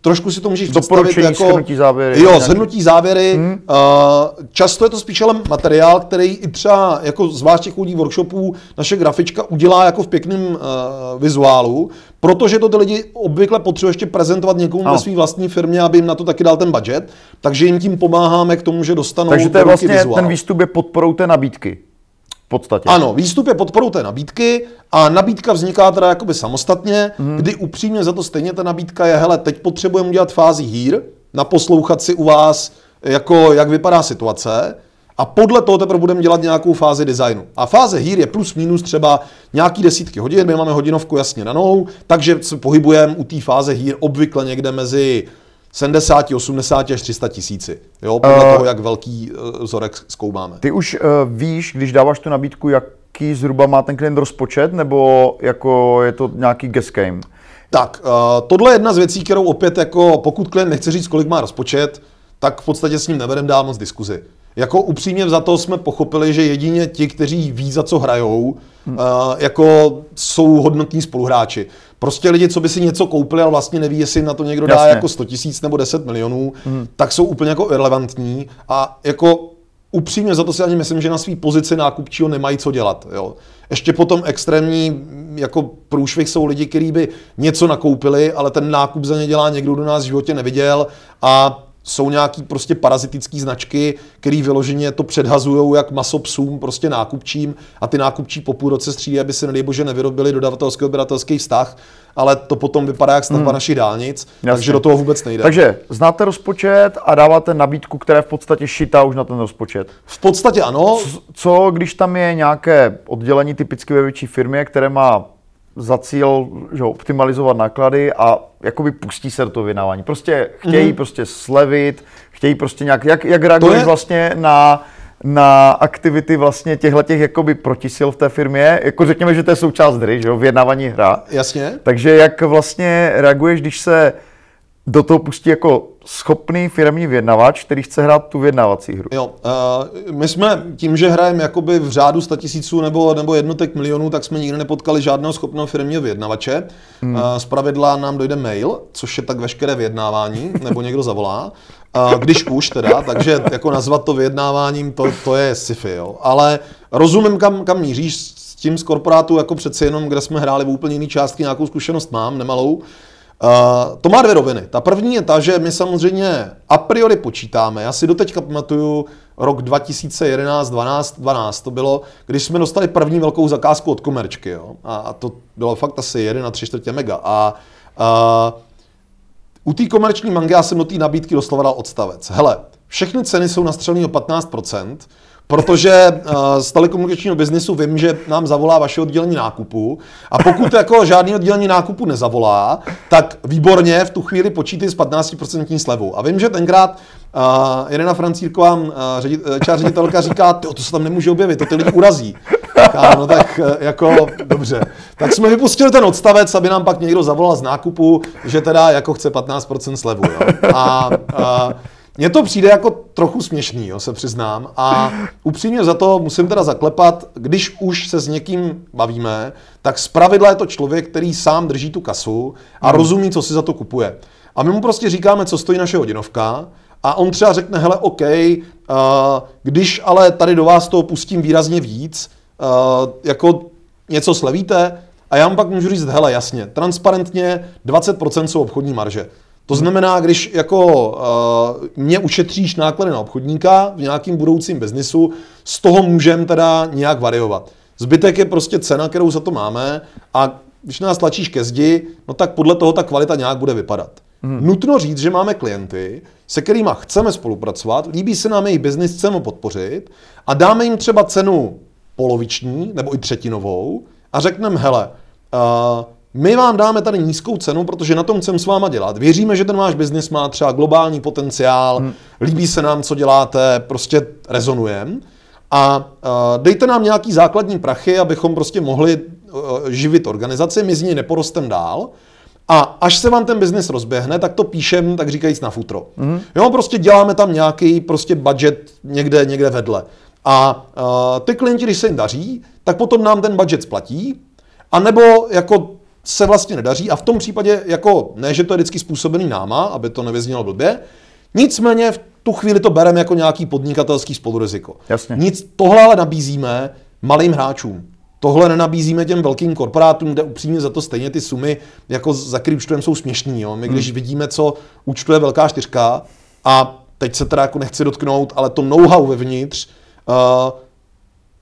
trošku si to můžeš představit jako... shrnutí, závěry, Jo, nějaký- shrnutí závěry. Hmm. Uh, často je to spíš ale materiál, který i třeba jako zvlášť těch lidí workshopů naše grafička udělá jako v pěkném uh, vizuálu, protože to ty lidi obvykle potřebují ještě prezentovat někomu Ano. ve své vlastní firmě, aby jim na to taky dal ten budget, takže jim tím pomáháme k tomu, že dostanou Takže to je vlastně, vizuál. ten výstup je podporou té nabídky. Podstatě. Ano, výstup je podporou té nabídky a nabídka vzniká teda jakoby samostatně, mm. kdy upřímně za to stejně ta nabídka je, hele, teď potřebujeme udělat fázi hír, naposlouchat si u vás, jako jak vypadá situace a podle toho teprve budeme dělat nějakou fázi designu. A fáze hír je plus minus třeba nějaký desítky hodin, my máme hodinovku jasně danou, takže se pohybujeme u té fáze hír obvykle někde mezi 70, 80 až 300 tisíci. Jo, podle Eh. toho, jak velký eh, vzorek zkoumáme. Ty už uh, víš, když dáváš tu nabídku, jaký zhruba má ten klient rozpočet, nebo jako je to nějaký guess game? Tak, uh, tohle je jedna z věcí, kterou opět jako, pokud klient nechce říct, kolik má rozpočet, tak v podstatě s ním nevedem dál moc diskuzi. Jako upřímně za to jsme pochopili, že jedině ti, kteří ví, za co hrajou, hmm. uh, jako jsou hodnotní spoluhráči. Prostě lidi, co by si něco koupili, ale vlastně neví, jestli na to někdo dá Jasně. jako 100 tisíc nebo 10 milionů, hmm. tak jsou úplně jako irrelevantní a jako upřímně za to si ani myslím, že na své pozici nákupčího nemají co dělat. Jo. Ještě potom extrémní mm, jako průšvih jsou lidi, kteří by něco nakoupili, ale ten nákup za ně dělá někdo, kdo nás v životě neviděl a jsou nějaký prostě parazitický značky, který vyloženě to předhazují jak maso psům, prostě nákupčím a ty nákupčí po půl roce střídají, aby si nedej bože nevyrobili dodavatelský odběratelský vztah, ale to potom vypadá jak stavba hmm. našich dálnic, Jasně. takže do toho vůbec nejde. Takže znáte rozpočet a dáváte nabídku, která je v podstatě šitá už na ten rozpočet. v podstatě ano, Co když tam je nějaké oddělení typicky ve větší firmě, které má za cíl že, optimalizovat náklady a jakoby pustí se do toho vyjednávání. Prostě chtějí mm-hmm. prostě slevit, chtějí prostě nějak, jak, jak reaguješ je- vlastně na, na aktivity vlastně těchto těch jakoby protisil v té firmě, jako řekněme, že to je součást hry, že jo, vyjednávání hra. jasně. Takže jak vlastně reaguješ, když se do toho pustí jako schopný firmní vyjednavač, který chce hrát tu vyjednávací hru? Jo, uh, my jsme tím, že hrajeme jakoby v řádu 100 tisíců nebo, nebo jednotek milionů, tak jsme nikdy nepotkali žádného schopného firmního vyjednavače. Hmm. Uh, z pravidla nám dojde mail, což je tak veškeré vyjednávání, nebo někdo zavolá. Uh, když už teda, takže jako nazvat to vyjednáváním, to, to je sci-fi, jo. Ale rozumím, kam, kam míříš s tím z korporátu, jako přeci jenom, kde jsme hráli v úplně jiný částky, nějakou zkušenost mám, nemalou. Uh, to má dvě roviny. Ta první je ta, že my samozřejmě a priori počítáme. Já si doteďka pamatuju rok 2011, 12, 12 to bylo, když jsme dostali první velkou zakázku od komerčky. Jo? A, a to bylo fakt asi 1 na 3 čtvrtě mega. A, a u té komerční mangy já jsem do té nabídky doslova dal odstavec. Hele, všechny ceny jsou nastřelené o 15%, protože uh, z telekomunikačního biznisu vím, že nám zavolá vaše oddělení nákupu a pokud jako žádný oddělení nákupu nezavolá, tak výborně v tu chvíli počítej s 15% slevou. A vím, že tenkrát uh, Irena Francírková, uh, ředit, část ředitelka říká, "Tyjo, to se tam nemůže objevit, to ty lidi urazí. No tak eh, jako dobře. Tak jsme vypustili ten odstavec, aby nám pak někdo zavolal z nákupu, že teda jako chce 15% slevu. Jo. A, a mně to přijde jako trochu směšný, jo, se přiznám. A upřímně za to musím teda zaklepat, když už se s někým bavíme, tak zpravidla je to člověk, který sám drží tu kasu a rozumí, co si za to kupuje. A my mu prostě říkáme, co stojí naše hodinovka, a on třeba řekne, hele, OK, uh, když ale tady do vás toho pustím výrazně víc, uh, jako něco slevíte, a já vám pak můžu říct, hele, jasně, transparentně 20% jsou obchodní marže. To znamená, když jako uh, mě ušetříš náklady na obchodníka v nějakým budoucím biznisu, z toho můžeme teda nějak variovat. Zbytek je prostě cena, kterou za to máme a když nás tlačíš ke zdi, no tak podle toho ta kvalita nějak bude vypadat. Hmm. Nutno říct, že máme klienty, se kterými chceme spolupracovat, líbí se nám jejich biznis, chceme ho podpořit a dáme jim třeba cenu poloviční nebo i třetinovou a řekneme, hele, uh, my vám dáme tady nízkou cenu, protože na tom chceme s váma dělat. Věříme, že ten váš biznis má třeba globální potenciál, hmm. líbí se nám, co děláte, prostě rezonujeme. A uh, dejte nám nějaký základní prachy, abychom prostě mohli uh, živit organizaci, my z ní neporostem dál. A až se vám ten biznis rozběhne, tak to píšem, tak říkajíc, na futro. Mm. Jo, prostě děláme tam nějaký prostě budget někde, někde vedle. A uh, ty klienti, když se jim daří, tak potom nám ten budget splatí, a nebo jako se vlastně nedaří a v tom případě jako ne, že to je vždycky způsobený náma, aby to nevyznělo blbě, nicméně v tu chvíli to bereme jako nějaký podnikatelský spoluriziko. Jasně. Nic, tohle ale nabízíme malým hráčům. Tohle nenabízíme těm velkým korporátům, kde upřímně za to stejně ty sumy, jako za který účtujeme, jsou směšný. Jo? My když hmm. vidíme, co účtuje velká čtyřka, a teď se teda jako nechci dotknout, ale to know-how vevnitř, uh,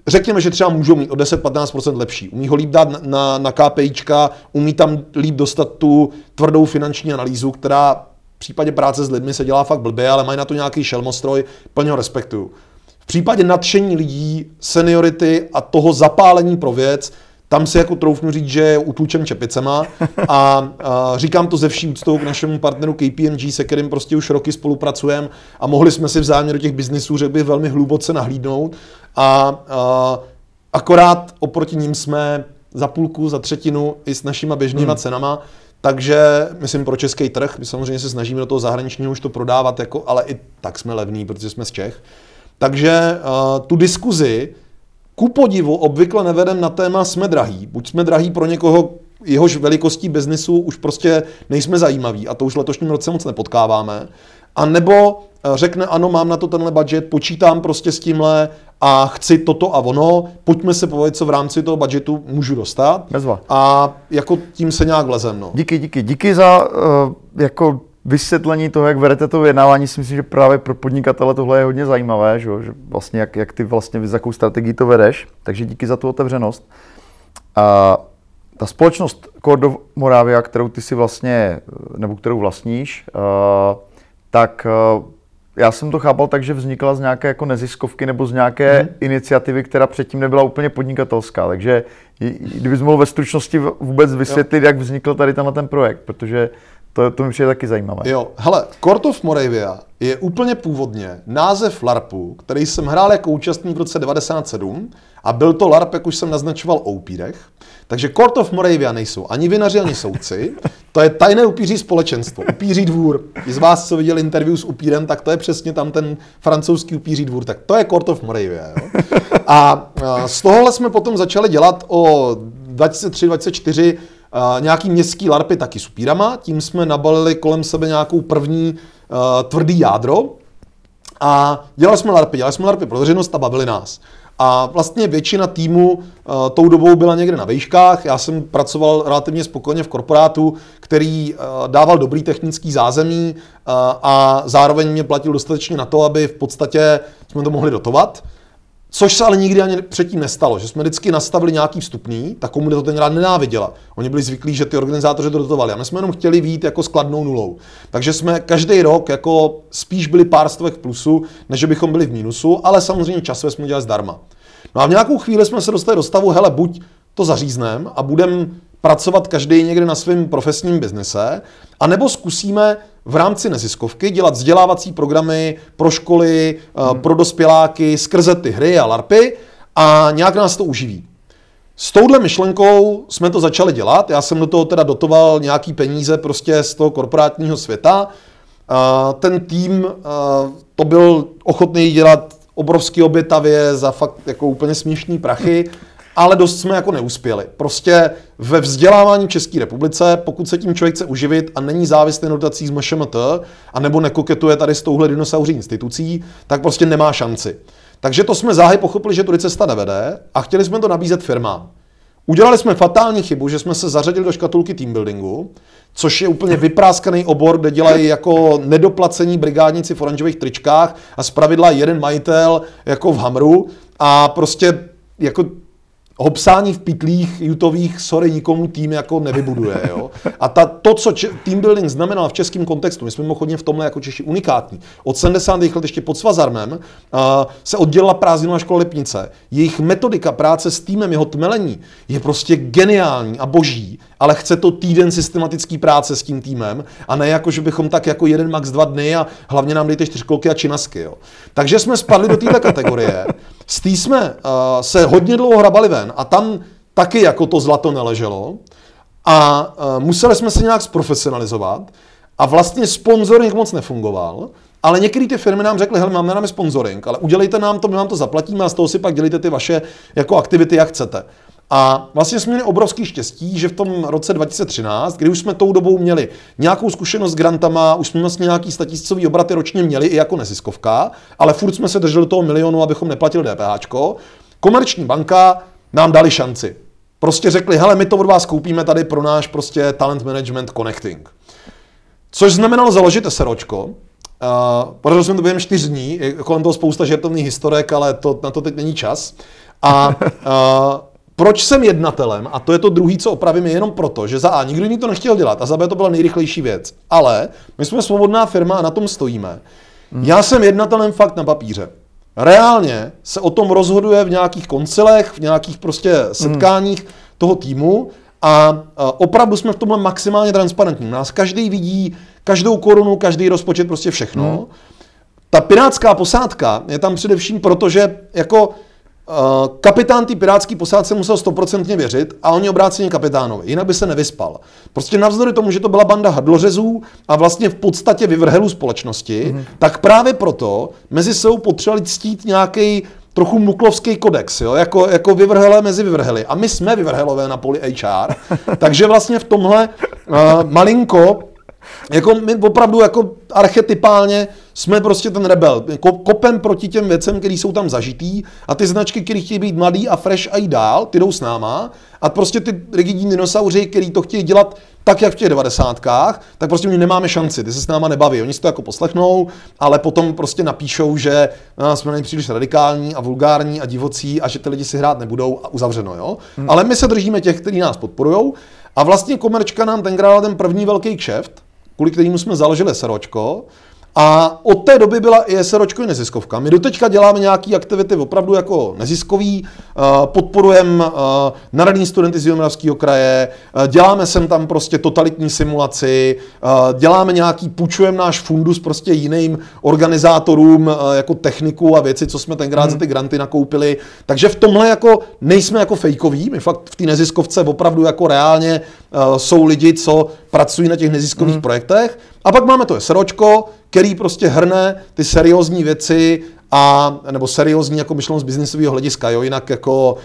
řekněme, že třeba můžou mít o 10-15% lepší. Umí ho líp dát na, na, na KPIčka, umí tam líp dostat tu tvrdou finanční analýzu, která v případě práce s lidmi se dělá fakt blbě, ale mají na to nějaký šelmostroj, plně ho respektuju. V případě nadšení lidí, seniority a toho zapálení pro věc, tam si jako troufnu říct, že je utlučen čepicema a, a říkám to ze vší úctou k našemu partneru KPMG, se kterým prostě už roky spolupracujeme a mohli jsme si vzájemně do těch biznisů, řekl bych, velmi hluboce nahlídnout a, a akorát oproti ním jsme za půlku, za třetinu i s našima běžnýma hmm. cenama, takže myslím pro český trh, my samozřejmě se snažíme do toho zahraničního už to prodávat, jako, ale i tak jsme levní, protože jsme z Čech. Takže uh, tu diskuzi ku podivu obvykle nevedem na téma jsme drahý. Buď jsme drahý pro někoho, jehož velikostí biznisu už prostě nejsme zajímaví a to už letošním roce moc nepotkáváme. A nebo eh, řekne, ano, mám na to tenhle budget, počítám prostě s tímhle a chci toto a ono, pojďme se povědět, co v rámci toho budgetu můžu dostat. Bezva. A jako tím se nějak vlezem. No. Díky, díky. Díky za uh, jako vysvětlení toho, jak vedete to vyjednávání, si myslím, že právě pro podnikatele tohle je hodně zajímavé, že, že vlastně jak, jak ty vlastně, z jakou strategii to vedeš, takže díky za tu otevřenost. A ta společnost Cordo Moravia, kterou ty si vlastně, nebo kterou vlastníš, tak já jsem to chápal tak, že vznikla z nějaké jako neziskovky nebo z nějaké mm. iniciativy, která předtím nebyla úplně podnikatelská. Takže kdybys mohl ve stručnosti vůbec vysvětlit, jo. jak vznikl tady tenhle ten projekt, protože to, to mi přijde taky zajímavé. Jo, hele, Court of Moravia je úplně původně název LARPu, který jsem hrál jako účastník v roce 97 a byl to LARP, jak už jsem naznačoval, o upírech. Takže Court of Moravia nejsou ani vinaři, ani soudci. To je tajné upíří společenstvo, upíří dvůr. I z vás, co viděl interview s upírem, tak to je přesně tam ten francouzský upíří dvůr. Tak to je Court of Moravia. Jo? A z tohohle jsme potom začali dělat o 23-24 Uh, nějaký městský larpy taky s upírama, tím jsme nabalili kolem sebe nějakou první uh, tvrdý jádro a dělali jsme larpy, dělali jsme larpy pro veřejnost a bavili nás. A vlastně většina týmu uh, tou dobou byla někde na vejškách. Já jsem pracoval relativně spokojeně v korporátu, který uh, dával dobrý technický zázemí uh, a zároveň mě platil dostatečně na to, aby v podstatě jsme to mohli dotovat. Což se ale nikdy ani předtím nestalo, že jsme vždycky nastavili nějaký vstupný, ta komunita to ten rád nenáviděla. Oni byli zvyklí, že ty organizátoři to dotovali a my jsme jenom chtěli vít jako skladnou nulou. Takže jsme každý rok jako spíš byli pár stovek plusu, než bychom byli v mínusu, ale samozřejmě časově jsme dělali zdarma. No a v nějakou chvíli jsme se dostali do stavu, hele, buď to zařízneme a budeme pracovat každý někde na svém profesním biznise, anebo zkusíme v rámci neziskovky dělat vzdělávací programy pro školy, eh, hmm. pro dospěláky skrze ty hry a larpy a nějak nás to uživí. S touhle myšlenkou jsme to začali dělat. Já jsem do toho teda dotoval nějaký peníze prostě z toho korporátního světa. Ten tým eh, to byl ochotný dělat obrovský obětavě za fakt jako úplně směšný prachy ale dost jsme jako neuspěli. Prostě ve vzdělávání České republice, pokud se tím člověk chce uživit a není závislý na dotacích z MŠMT, a nebo nekoketuje tady s touhle dinosauří institucí, tak prostě nemá šanci. Takže to jsme záhy pochopili, že tudy cesta nevede a chtěli jsme to nabízet firmám. Udělali jsme fatální chybu, že jsme se zařadili do škatulky teambuildingu, což je úplně vypráskaný obor, kde dělají jako nedoplacení brigádníci v oranžových tričkách a zpravidla jeden majitel jako v Hamru a prostě jako hopsání v pitlích jutových, sorry, nikomu tým jako nevybuduje. Jo? A ta, to, co če, team building znamenal v českém kontextu, my jsme mimochodně v tomhle jako Češi unikátní. Od 70. let ještě pod Svazarmem uh, se oddělila prázdninová škola Lipnice. Jejich metodika práce s týmem, jeho tmelení je prostě geniální a boží ale chce to týden systematický práce s tím týmem a ne jako, že bychom tak jako jeden max dva dny a hlavně nám dejte čtyřkolky a činasky. Jo. Takže jsme spadli do této kategorie. S tý jsme uh, se hodně dlouho hrabali ven a tam taky jako to zlato neleželo a uh, museli jsme se nějak zprofesionalizovat a vlastně sponsoring moc nefungoval, ale některé ty firmy nám řekly, hele, máme nám sponsoring, ale udělejte nám to, my vám to zaplatíme a z toho si pak dělíte ty vaše jako aktivity, jak chcete. A vlastně jsme měli obrovský štěstí, že v tom roce 2013, kdy už jsme tou dobou měli nějakou zkušenost s grantama, už jsme vlastně nějaký statisícový obraty ročně měli i jako neziskovka, ale furt jsme se drželi toho milionu, abychom neplatili DPH. Komerční banka nám dali šanci. Prostě řekli, hele, my to od vás koupíme tady pro náš prostě talent management connecting. Což znamenalo založit SROčko, uh, protože jsme to během čtyř dní, kolem toho spousta žertovných historek, ale to, na to teď není čas. A uh, proč jsem jednatelem, a to je to druhý, co opravím, je jenom proto, že za A nikdo jiný to nechtěl dělat a za B to byla nejrychlejší věc. Ale my jsme svobodná firma a na tom stojíme. Hmm. Já jsem jednatelem fakt na papíře. Reálně se o tom rozhoduje v nějakých koncilech, v nějakých prostě setkáních hmm. toho týmu a opravdu jsme v tomhle maximálně transparentní. Nás každý vidí, každou korunu, každý rozpočet, prostě všechno. Hmm. Ta pirátská posádka je tam především proto, že jako kapitán té pirátské posádce musel stoprocentně věřit a oni obráceně kapitánovi, jinak by se nevyspal. Prostě navzdory tomu, že to byla banda hadlořezů a vlastně v podstatě vyvrhelů společnosti, mm-hmm. tak právě proto mezi sebou potřebovali ctít nějaký trochu muklovský kodex, jo? Jako, jako vyvrhelé mezi vyvrhely. A my jsme vyvrhelové na poli HR, takže vlastně v tomhle uh, malinko jako my opravdu jako archetypálně jsme prostě ten rebel. Kopem proti těm věcem, které jsou tam zažitý a ty značky, které chtějí být mladý a fresh a jít dál, ty jdou s náma a prostě ty rigidní dinosauři, který to chtějí dělat tak, jak v těch devadesátkách, tak prostě my nemáme šanci, ty se s náma nebaví. Oni si to jako poslechnou, ale potom prostě napíšou, že no, jsme není příliš radikální a vulgární a divocí a že ty lidi si hrát nebudou a uzavřeno. Jo? Hmm. Ale my se držíme těch, kteří nás podporují a vlastně komerčka nám tenkrát ten první velký kšeft, kvůli kterému jsme založili SROčko, a od té doby byla i SROčko i neziskovka. My doteďka děláme nějaké aktivity opravdu jako neziskový, eh, podporujeme eh, naradní studenty z Jihomoravského kraje, eh, děláme sem tam prostě totalitní simulaci, děláme nějaký, půjčujeme náš fundus prostě jiným organizátorům jako techniku a věci, co jsme tenkrát hmm. za ty granty nakoupili. Takže v tomhle jako nejsme jako fejkoví, my fakt v té neziskovce opravdu jako reálně jsou lidi, co pracují na těch neziskových hmm. projektech. A pak máme to SROčko, který prostě hrne ty seriózní věci a, nebo seriózní jako myšlenost biznisového hlediska, jo, jinak jako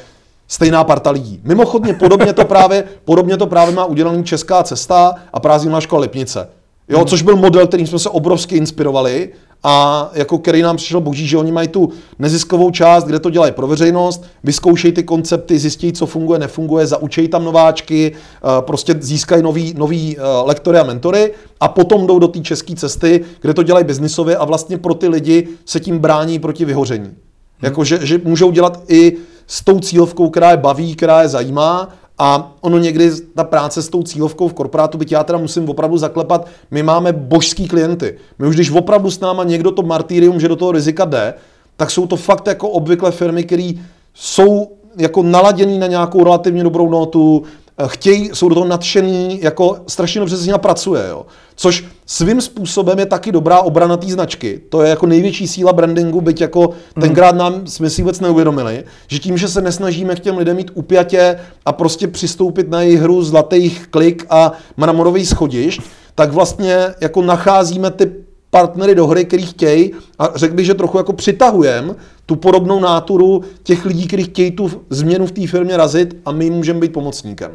stejná parta lidí. Mimochodně podobně to právě, podobně to právě má udělaný Česká cesta a prázdnina škola Lipnice. Jo, což byl model, kterým jsme se obrovsky inspirovali a jako který nám přišel boží, že oni mají tu neziskovou část, kde to dělají pro veřejnost, vyzkoušejí ty koncepty, zjistí, co funguje, nefunguje, zaučejí tam nováčky, eh, prostě získají nový, nový eh, lektory a mentory a potom jdou do té české cesty, kde to dělají biznisově a vlastně pro ty lidi se tím brání proti vyhoření. Hmm. Jako, že, že můžou dělat i s tou cílovkou, která je baví, která je zajímá a ono někdy, ta práce s tou cílovkou v korporátu, byť já teda musím opravdu zaklepat, my máme božský klienty. My už když opravdu s náma někdo to martýrium, že do toho rizika jde, tak jsou to fakt jako obvykle firmy, které jsou jako naladěný na nějakou relativně dobrou notu, Eh, chtějí, jsou do toho nadšený, jako strašně dobře se s nimi pracuje, jo. Což svým způsobem je taky dobrá obrana té značky. To je jako největší síla brandingu, byť jako mm. tenkrát nám jsme si vůbec neuvědomili, že tím, že se nesnažíme k těm lidem mít upjatě a prostě přistoupit na jejich hru zlatých klik a mramorový schodišť, tak vlastně jako nacházíme ty partnery do hry, který chtějí a řekl bych, že trochu jako přitahujem tu podobnou náturu těch lidí, kteří chtějí tu změnu v té firmě razit a my jim můžeme být pomocníkem.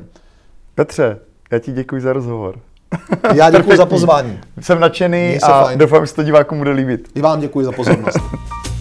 Petře, já ti děkuji za rozhovor. Já děkuji za pozvání. Jsem nadšený a fajn. doufám, že se to divákům bude líbit. I vám děkuji za pozornost.